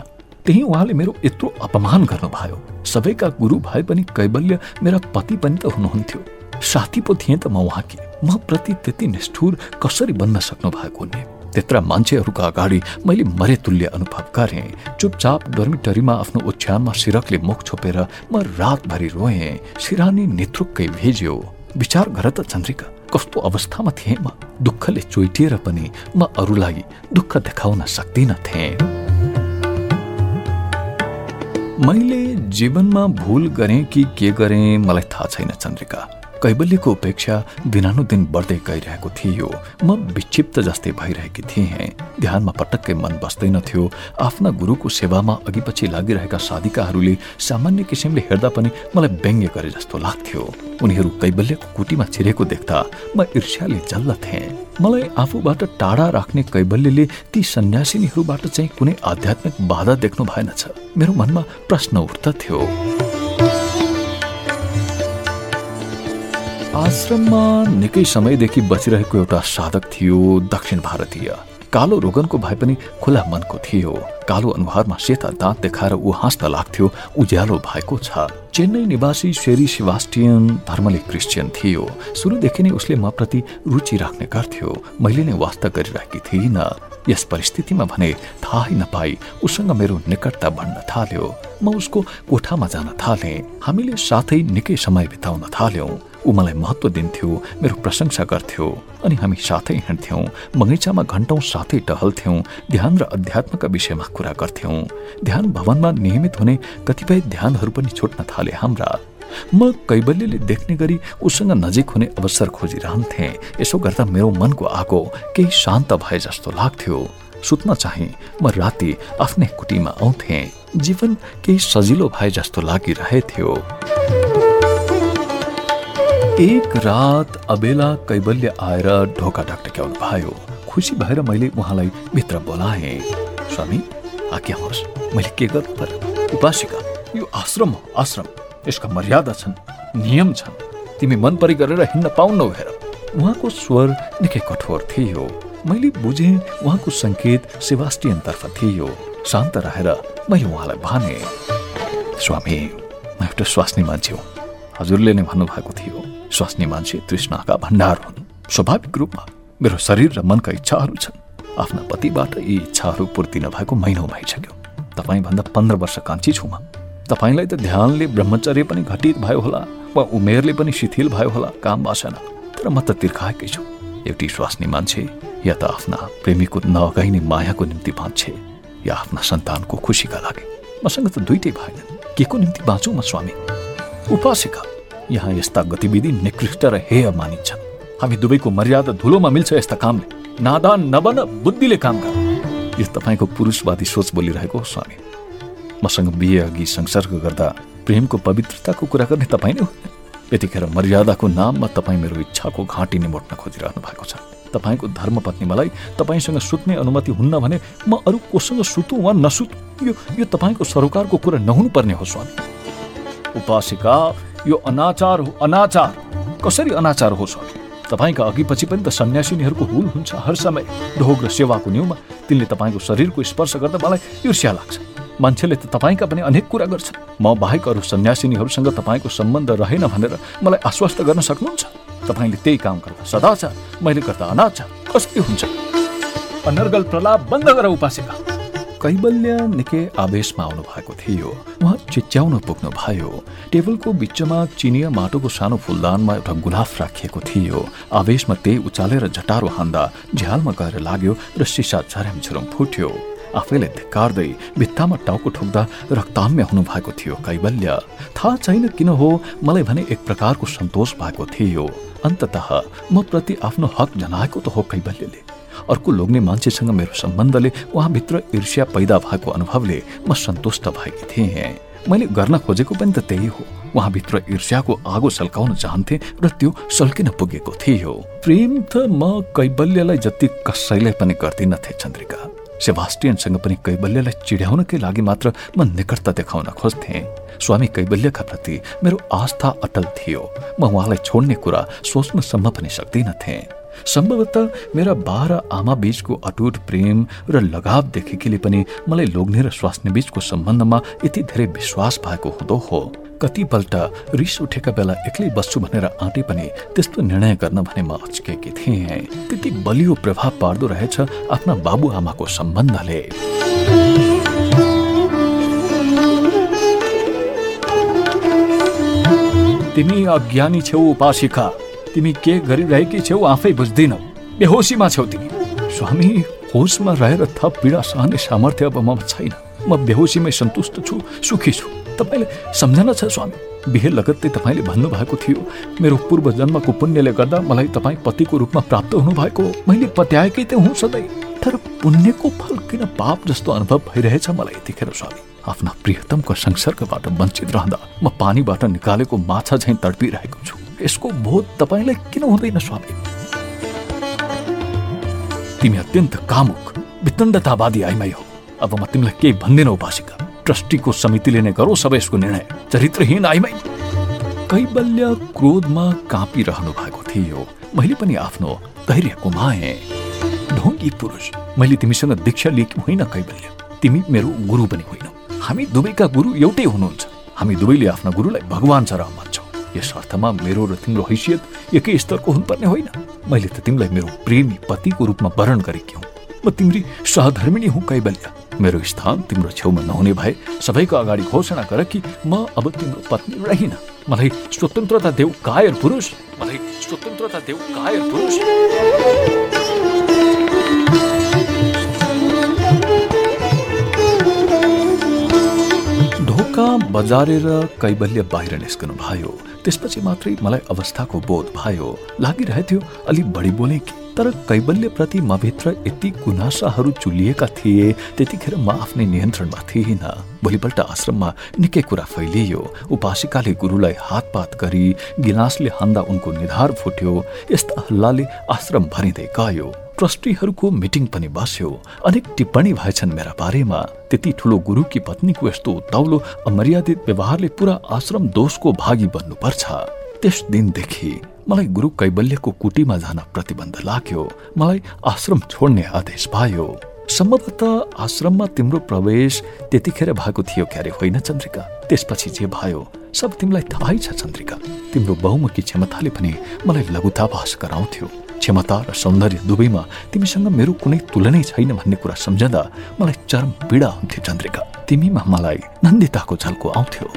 त्यही उहाँले मेरो यत्रो अपमान गर्नुभयो। सबैका गुरु भए पनि कैबल्य मेरा पति पनि त हुनुहुन्थ्यो। साथी पो थिएँ त म उहाँकी। म प्रति त्यति निष्ठुर कसरी बन्न सक्नु भएको नि त्यत्र मान्छेहरूका अगाडि मैले मरे तुल्य अनुभव गरेँ। चुपचाप डर्मिटरीमा आफ्नो ओछ्यानमा सिरकले मुख छोपेर म रातभरि रोएँ। सिरानी नेतृक्कै भेज्यो। विचार गर त चन्द्रिका कस्तो अवस्थामा थिएँ म? दुःखले चोइटिएर पनि म अरूलाई दुःख देखाउन सक्दिन थिएँ। मैले जीवनमा भूल गरेँ कि के गरेँ मलाई थाहा छैन चन्द्रिका। कैबल्यको उपेक्षा दिनानुदिन बढ्दै गइरहेको थियो। म विक्षिप्त जस्तै भइरहेकी थिएँ। ध्यानमा पटक्कै मन बस्दैनथ्यो आफ्ना गुरुको सेवामा अघि पछि लागिरहेका साधिकाहरूले सामान्य किसिमले हेर्दा पनि मलाई व्यङ्ग्य गरे जस्तो लाग्थ्यो। उनीहरू कैबल्यको कुटीमा छिरेको देख्दा म ईर्ष्याले जल्लथे मलाई आफूबाट टाढा राख्ने कैबल्यले ती सन्यासिनीहरूबाट चाहिँ कुनै आध्यात्मिक बाधा देख्नु भएनछ। मेरो मनमा प्रश्न उठ्दथ्यो। आश्रममा निकै समयदेखि बचिरहेको एउटा साधक थियो दक्षिण भारतीय। कालो रोगनको भए पनि खुला मनको थियो। कालो अनुहारमा सेता दाँत देखाएर ऊ हाँस्न लाग्थ्यो उज्यालो भएको छ। चेन्नई निवासी शेरी सिवास्टियन धर्मले क्रिस्चियन थियो। सुरुदेखि नै उसले म प्रति रुचि राख्ने गर्थ्यो। मैले नै वास्ता गरिरहेकी थिइनँ। यस परिस्थितिमा भने थाहै नपाई उसँग मेरो निकटता बढ्न थाल्यो। म उसको कोठामा जान थालेँ। हामीले साथै निकै समय बिताउन थाल्यौँ। ऊ मलाई महत्व दिन्थ्यो मेरो प्रशंसा गर्थ्यो अनि हामी साथै हिँड्थ्यौँ। बगैँचामा घन्टौँ साथै टहल्थ्यौँ ध्यान र अध्यात्मका विषयमा कुरा गर्थ्यौँ। ध्यान भवनमा नियमित हुने कतिपय ध्यानहरू पनि छोड्न थाले हाम्रा। म कैबल्यले देख्ने गरी उसँग नजिक हुने अवसर खोजिरहन्थे। यसो गर्दा मेरो मनको आगो केही शान्त भए जस्तो लाग्थ्यो। सुत्न चाहिँ म राति आफ्नै कुटीमा आउँथे। जीवन केही सजिलो भए जस्तो लागिरहेथ्यो। एक रात अबेला कैबल्य आएर ढोका ढकटक्याउनु भयो खुसी भएर मैले उहाँलाई भित्र बोलाएँ। स्वामी आज्ञानुहोस् मैले के गर्नु पर्यो उपासिका। यो आश्रम हो आश्रम। यसका मर्यादा छन् नियम छन्। तिमी मन परि गरेर हिँड्न पाउन्नौ हेर। उहाँको स्वर निकै कठोर थियो। मैले बुझेँ उहाँको सङ्केत सेबास्टियनतर्फ थियो। शान्त रहेर मैले उहाँलाई भने स्वामी म एउटा स्वास्नी मान्छे हुँ। हजुरले नै भन्नुभएको थियो। स्वास्नी मान्छे तृष्णाका भण्डार हुन्। स्वाभाविक रूपमा मेरो शरीर र मनका इच्छाहरू छन्। आफ्ना पतिबाट यी इच्छाहरू पूर्ति नभएको महिनौ भइसक्यो। तपाईँभन्दा पन्ध्र वर्ष कान्छी छु म। तपाईँलाई त ध्यानले ब्रह्मचर्य पनि घटित भयो होला वा उमेरले पनि शिथिल भयो होला काम बासना। तर म त तिर्खाएकै छु। एउटी स्वास्नी मान्छे या त आफ्ना प्रेमीको नअगाइने मायाको निम्ति बाँच्छे या आफ्ना सन्तानको खुसीका लागि। मसँग त दुइटै भएनन् के को निम्ति बाँचु म स्वामी? उपासिका। यहाँ यस्ता गतिविधि निकृष्ट र हेय मानिन्छन् हामी दुवैको मर्यादा धुलोमा मिल्छ यस्ता कामले। नादान नबन बुद्धिले काम गर। यो तपाईँको पुरुषवादी सोच बोलिरहेको हो स्वामी। मसँग बिहे अघि संसर्ग गर्दा प्रेमको पवित्रताको कुरा गर्ने तपाईँ नै हो। यतिखेर मर्यादाको नाममा तपाईँ मेरो इच्छाको घाँटी निमोट्न खोजिरहनु भएको छ। तपाईँको धर्मपत्नी मलाई तपाईँसँग सुत्ने अनुमति हुन्न भने म अरू कोसँग सुतु वा नसुतु? यो यो तपाईँको सरोकारको कुरा नहुनुपर्ने हो स्वामी। उपासिका यो अनाचार हो अनाचार। कसरी अनाचार हो स्वामी तपाईँका अघि पछि पनि त सन्यासिनीहरूको हुल हुन्छ हर समय। ढोग र सेवाको न्युमा तिनले तपाईँको शरीरको स्पर्श गर्दा मलाई ईर्ष्या लाग्छ। मान्छेले त तपाईँका पनि अनेक कुरा गर्छन् म बाहेक अरू सन्यासिनीहरूसँग तपाईँको सम्बन्ध रहेन भनेर मलाई आश्वस्त गर्न सक्नुहुन्छ। तपाईँले त्यही काम गर्दा सदाचार मैले गर्दा अनाचार। कसरी हुन्छ? अनर्गल प्रलाप बन्द गर उपासिका। कैबल्य निकै आवेशमा आउनु भएको थियो। उहाँ चिच्याउन पुग्नु भयो। टेबलको बिचमा चिनिया माटोको सानो फुलदानमा एउटा गुलाफ राखिएको थियो। आवेशमा त्यही उचालेर झटारो हान्दा झ्यालमा गएर लाग्यो र सिसा झुरुम फुट्यो। आफैलाई धिक्कार्दै भित्तामा टाउको ठोक्दा रक्ताम्य हुनु भएको थियो कैबल्य। थाहा छैन किन हो मलाई भने एक प्रकारको सन्तोष भएको थियो। अन्तत म प्रति आफ्नो हक जनाएको त हो कैबल्यले। अर्को लोग्ने मान्छेसँग मेरो सम्बन्धले उहाँभित्र ईर्ष्या पैदा भएको अनुभवले म सन्तुष्ट भएकी थिएँ। मैले गर्न खोजेको पनि त त्यही हो। उहाँभित्र ईर्ष्याको आगो सल्काउन चाहन्थे र त्यो सल्किन पुगेको थियो। प्रेम त म कैबल्यलाई जति कसैलाई पनि गर्दिनथे चन्द्रिका। सेबास्टियनसँग पनि कैबल्यलाई चिड्याउनकै लागि मात्र म निकटता देखाउन खोज्थे। स्वामी कैबल्यका प्रति मेरो आस्था अटल थियो। म उहाँलाई छोड्ने कुरा सोच्नसम्म पनि सक्दिनथे सम्भवतः मेरा बाह्र आमा बीचको अटुट प्रेम र लगाव देखेकीले पनि मलाई लोग्ने र स्वास्नी बीचको सम्बन्धमा यति धेरै विश्वास भएको हुँदो हो। कतिपल्ट रिस उठेका बेला एक्लै बस्छु भनेर आँटे पनि त्यस्तो निर्णय गर्न भने म अच्केकी थिएँ। त्यति बलियो प्रभाव पार्दो रहेछ आफ्ना बाबुआमाको सम्बन्धले। तिमी अज्ञानी छेउ उपासिका। तिमी के गरिरहेकी छेउ आफै बुझ्दिनौ। बेहोसीमा छेउ तिमी। स्वामी होसमा रहेर थप पीडा सहने सामर्थ्य अब ममा छैन। म बेहोसीमै सन्तुष्ट छु सुखी छु। तपाईँले सम्झना छ स्वामी। बिहे लगत्तै तपाईँले भन्नुभएको थियो मेरो पूर्व जन्मको पुण्यले गर्दा मलाई तपाईँ पतिको रूपमा प्राप्त हुनुभएको मैले पत्याएकै त हुँ सधैँ। तर पुण्यको फल किन पाप जस्तो अनुभव भइरहेछ मलाई यतिखेर स्वामी? आफ्ना प्रियतमको संसर्गबाट वञ्चित रहँदा म पानीबाट निकालेको माछा झैँ तडपिरहेको छु। यसको बोध तपाईँलाई किन हुँदैन स्वामी? तिमी अत्यन्त कामुक वितण्डतावादी आइमाई हो। अब म तिमीलाई केही भन्दिनँ उपासिका। ट्रस्टीको समितिले नै गरौँ सबै यसको निर्णय। चरित्रहीन आइमाई। कैबल्य क्रोधमा काँपिरहनु भएको थियो। मैले पनि आफ्नो धैर्य गुमाएँ ढोङ्गी पुरुष मैले तिमीसँग दीक्षा लिएकी होइन कैबल्य तिमी मेरो गुरु पनि होइन। हामी दुवैका गुरु एउटै हुनुहुन्छ। हामी दुवैले आफ्ना गुरुलाई भगवान सरह मान्छौँ यस अर्थमा मेरो र तिम्रो हैसियत एकै स्तरको हुनुपर्ने होइन। मैले त तिमीलाई मेरो प्रेमी पतिको रूपमा वर्ण गरेकी हुँ। म तिम्री सहधर्मिणी हुँ कैबल्य। मेरो स्थान तिम्रो छेउमा नहुने भए सबैको अगाडि घोषणा गर कि म अब तिम्रो पत्नी रहिन। मलाई स्वतन्त्रता देऊ कायर पुरुष। मलाई स्वतन्त्रता देऊ कायर पुरुष। ढोका बजारेर कैबल्य बाहिर निस्कनु भयो त्यसपछि मात्रै मलाई अवस्थाको बोध भयो। लागिरहेथ्यो अलि बढी बोले कि? तर कैबल्यप्रति मभित्र यति गुनासाहरू चुलिएका थिए त्यतिखेर म आफ्नै नियन्त्रणमा थिइनँ। भोलिपल्ट आश्रममा निकै कुरा फैलियो। उपासिकाले गुरुलाई हातपात गरी गिलासले हान्दा उनको निधार फुट्यो। यस्ता हल्लाले आश्रम भरिँदै गयो। ट्रस्टीहरूको मिटिङ पनि बस्यो अनेक टिप्पणी भएछन् मेरा बारेमा। त्यति ठुलो गुरुकी पत्नीको यस्तो तौलो अमर्यादित व्यवहारले पुरा आश्रम दोषको भागी बन्नुपर्छ। त्यस दिनदेखि मलाई गुरु कैबल्यको कुटीमा जान प्रतिबन्ध लाग्यो। मलाई आश्रम छोड्ने आदेश पायो। सम्भवतः आश्रममा तिम्रो प्रवेश त्यतिखेर भएको थियो क्यारे होइन चन्द्रिका? त्यसपछि जे भयो सब तिमीलाई थाहै छ चन्द्रिका। तिम्रो बहुमुखी क्षमताले पनि मलाई लघुताभास गराउँथ्यो। क्षमता र सौन्दर्य दुवैमा तिमीसँग मेरो कुनै तुलनै छैन भन्ने कुरा सम्झँदा मलाई चरम पीडा हुन्थ्यो चन्द्रिका। तिमीमा मलाई नन्दिताको झल्को आउँथ्यो।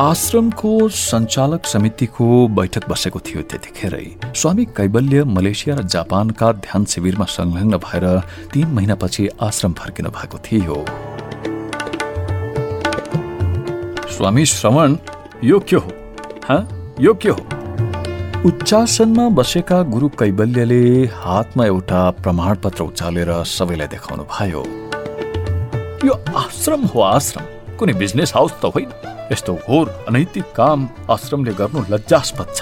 आश्रमको सञ्चालक समितिको बैठक बसेको थियो त्यतिखेरै। स्वामी कैबल्य मलेसिया र जापानका ध्यान शिविरमा संलग्न भएर तीन महिनापछि आश्रम फर्किनु भएको थियो। स्वामी श्रवण यो के हो? यो के हो? उच्चासनमा बसेका गुरु कैबल्यले हातमा एउटा प्रमाणपत्र उचालेर सबैलाई देखाउनु भयो यो आश्रम हो आश्रम कुनै बिजनेस हाउस त होइन। यस्तो घोर अनैतिक काम आश्रमले गर्नु लज्जास्पद छ।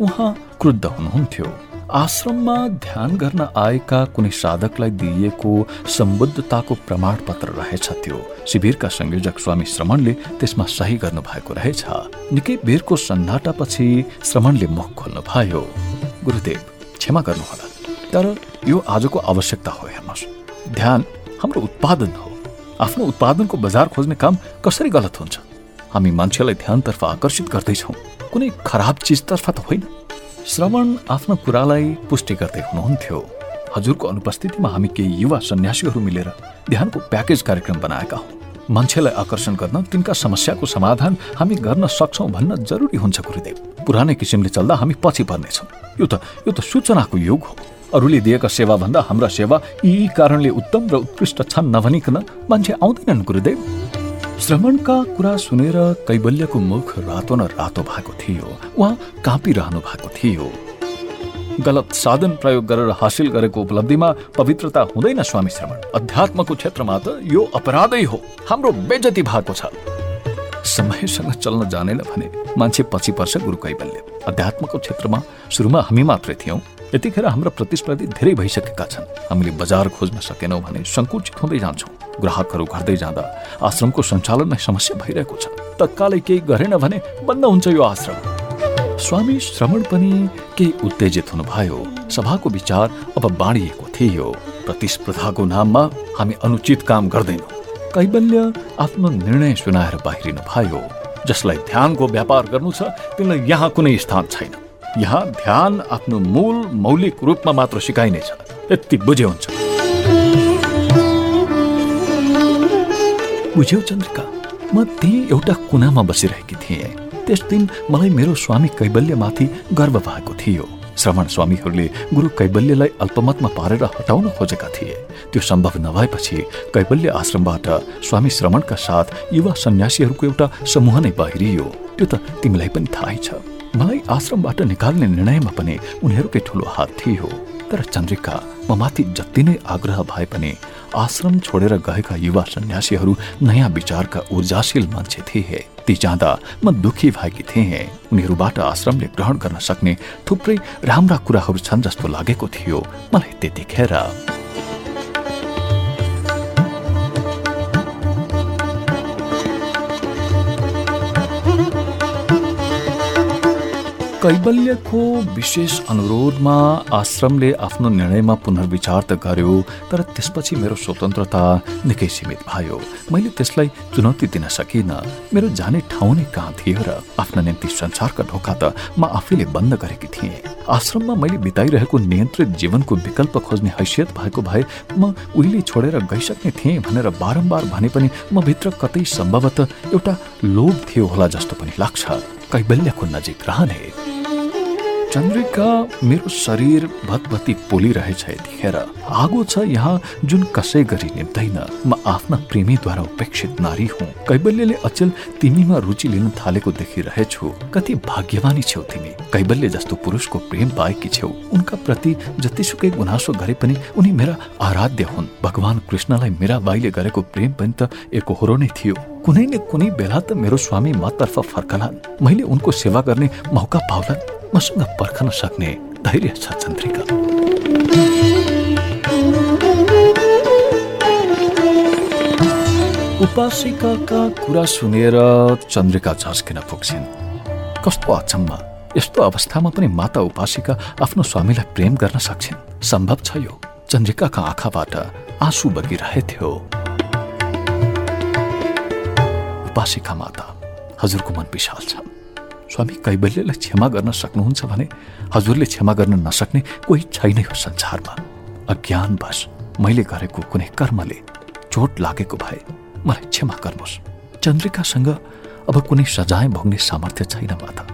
उहाँ क्रुद्ध हुनुहुन्थ्यो। आश्रममा ध्यान गर्न आएका कुनै साधकलाई दिइएको सम्बुद्धताको प्रमाणपत्र रहेछ त्यो। शिविरका संयोजक स्वामी श्रमणले त्यसमा सही गर्नु भएको रहेछ। निकै बेरको सन्नाटापछि श्रमणले मुख खोल्नु भयो गुरुदेव क्षमा गर्नुहोला। तर यो आजको आवश्यकता हो हेर्नुहोस्। ध्यान हाम्रो उत्पादन हो। आफ्नो उत्पादनको बजार खोज्ने काम कसरी गलत हुन्छ? हामी मान्छेलाई ध्यानतर्फ आकर्षित गर्दैछौँ। कुनै खराब चिजतर्फ त होइन। श्रवण आफ्नो कुरालाई पुष्टि गर्दै हुनुहुन्थ्यो। हजुरको अनुपस्थितिमा हामी केही युवा सन्यासीहरू मिलेर ध्यानको प्याकेज कार्यक्रम बनाएका हौ। मान्छेलाई आकर्षण गर्न तिनका समस्याको समाधान हामी गर्न सक्छौँ भन्न जरुरी हुन्छ गुरुदेव। पुरानै किसिमले चल्दा हामी पछि पर्नेछौँ। यो त यो त सूचनाको युग हो। अरूले दिएका सेवा भन्दा हाम्रा सेवा यी कारणले उत्तम र उत्कृष्ट छन् नभनिकन मान्छे आउँदैनन् गुरुदेव। श्रवणका कुरा सुनेर कैबल्यको मुख रातो न रातो भएको थियो। उहाँ काँपिरहनु भएको थियो। गलत साधन प्रयोग गरेर हासिल गरेको उपलब्धिमा पवित्रता हुँदैन स्वामी श्रवण अध्यात्मको क्षेत्रमा त यो अपराधै हो। हाम्रो बेजती भएको छ। समयसँग चल्न जानेन भने मान्छे पछि पर्छ गुरु कैबल्य अध्यात्मको क्षेत्रमा सुरुमा हामी मात्रै थियौँ। यतिखेर हाम्रा प्रतिस्पर्धी धेरै भइसकेका छन्। हामीले बजार खोज्न सकेनौँ भने सङ्कुचित हुँदै जान्छौँ। ग्राहकहरू घट्दै जाँदा आश्रमको सञ्चालनमा समस्या भइरहेको छ। तत्कालै केही गरेन भने बन्द हुन्छ यो आश्रम। स्वामी श्रवण पनि केही उत्तेजित हुनुभयो। सभाको विचार अब बाँडिएको थियो। प्रतिस्पर्धाको नाममा हामी अनुचित काम गर्दैनौँ। कैबल्य आफ्नो निर्णय सुनाएर बाहिरिनु भयो। जसलाई ध्यानको व्यापार गर्नु छ तिनलाई यहाँ कुनै स्थान छैन। यहाँ ध्यान आफ्नो मूल मौलिक रूपमा मात्र सिकाइनेछ। यति बुझे हुन्छ। बुझ्यौ चन्द्रिका म त्यही एउटा कुनामा बसिरहेकी थिएँ। त्यस दिन मलाई मेरो स्वामी कैबल्यमाथि गर्व भएको थियो। श्रवण स्वामीहरूले गुरु कैबल्यलाई अल्पमतमा पारेर हटाउन खोजेका थिए। त्यो सम्भव नभएपछि कैबल्य आश्रमबाट स्वामी श्रवणका साथ युवा सन्यासीहरूको एउटा समूह नै बाहिरियो। त्यो त तिमीलाई पनि थाहै छ। मलाई आश्रमबाट निकाल्ने निर्णयमा पनि उनीहरूकै ठुलो हात थियो। तर चन्द्रिका म माथि जति नै आग्रह भए पनि आश्रम छोडेर गएका युवा सन्यासीहरू नयाँ विचारका ऊर्जाशील मान्छे थिए। ती जाँदा म दुखी भएकी थिएँ। उनीहरूबाट आश्रमले ग्रहण गर्न सक्ने थुप्रै राम्रा कुराहरू छन् जस्तो लागेको थियो। मलाई त्यतिखेर कैबल्यको विशेष अनुरोधमा आश्रमले आफ्नो निर्णयमा पुनर्विचार त गर्यो तर त्यसपछि मेरो स्वतन्त्रता निकै सीमित भयो। मैले त्यसलाई चुनौती दिन सकिनँ मेरो जाने ठाउँ नै कहाँ थियो र आफ्ना निम्ति संसारका ढोका त म आफैले बन्द गरेकी थिएँ। आश्रममा मैले बिताइरहेको नियन्त्रित जीवनको विकल्प खोज्ने हैसियत भएको भए म उहिले छोडेर गइसक्ने थिएँ भनेर बारम्बार भने पनि म भित्र कतै सम्भवतः एउटा लोभ थियो होला जस्तो पनि लाग्छ। कैबल्यको नजिक रहने। चन्द्रिका मेरो शरीर भतभती पोलिरहेछ यतिखेर। आगो छ यहाँ जुन कसै गरी निप्दैन म आफ्ना प्रेमीद्वारा उपेक्षित नारी हुँ। कैबल्यले अचेल तिमीमा रुचि लिन थालेको देखिरहेछु। कति भाग्यमानी छेउ तिमी। कैबल्य जस्तो पुरुषको प्रेम पाएकी छेउ। उनका प्रति जतिसुकै गुनासो गरे पनि उनी मेरा आराध्य हुन्। भगवान कृष्णलाई मेरा बाईले गरेको प्रेम पनि त एकहोरो नै थियो। कुनै न कुनै बेला त मेरो स्वामी मतर्फ फर्कलान्। मैले उनको सेवा गर्ने मौका पाउलान्। मसँग पर्खन सक्ने धैर्य छ चन्द्रिका। उपासिकाका कुरा सुनेर चन्द्रिका झस्किन पुग्छिन्। कस्तो अचम्म यस्तो अवस्थामा पनि माता उपासिका आफ्नो स्वामीलाई प्रेम गर्न सक्छिन्। सम्भव छ यो। चन्द्रिकाका आँखाबाट आँसु बगिरहेथ्यो। उपासिका माता हजुरको मन विशाल छ। स्वामी कैबल्यलाई क्षमा गर्न सक्नुहुन्छ भने हजुरले क्षमा गर्न नसक्ने कोही छैन यो संसारमा। अज्ञानवश मैले गरेको कुनै कर्मले चोट लागेको भए मलाई क्षमा गर्नुहोस्। चन्द्रिकासँग अब कुनै सजाय भोग्ने सामर्थ्य छैन माता।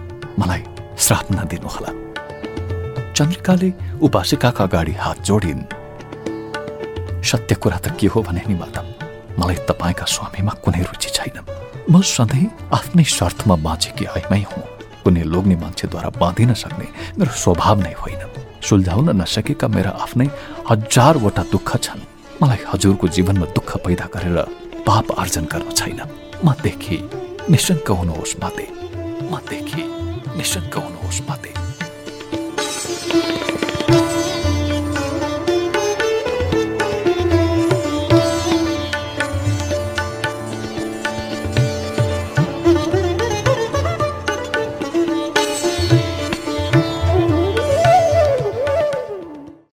मलाई श्राप नदिनुहोला चन्द्रिकाले उपासिकाका अगाडि हात जोडिन्। सत्य कुरा त के हो भने नि माता? मलाई तपाईँका स्वामीमा कुनै रुचि छैन। म सधैँ आफ्नै स्वार्थमा बाँचेकी आइमै हुँ। कुनै लोग्ने मान्छेद्वारा बाँधिन सक्ने। मेरो स्वभाव नै होइन सुल्झाउन नसकेका मेरा आफ्नै हजारवटा दुःख छन्। मलाई हजुरको जीवनमा दुःख पैदा गरेर पाप आर्जन गर्नु छैन। म देखि निशङ्क हुनुहोस् माते। म देखि निशङ्क हुनुहोस् माते।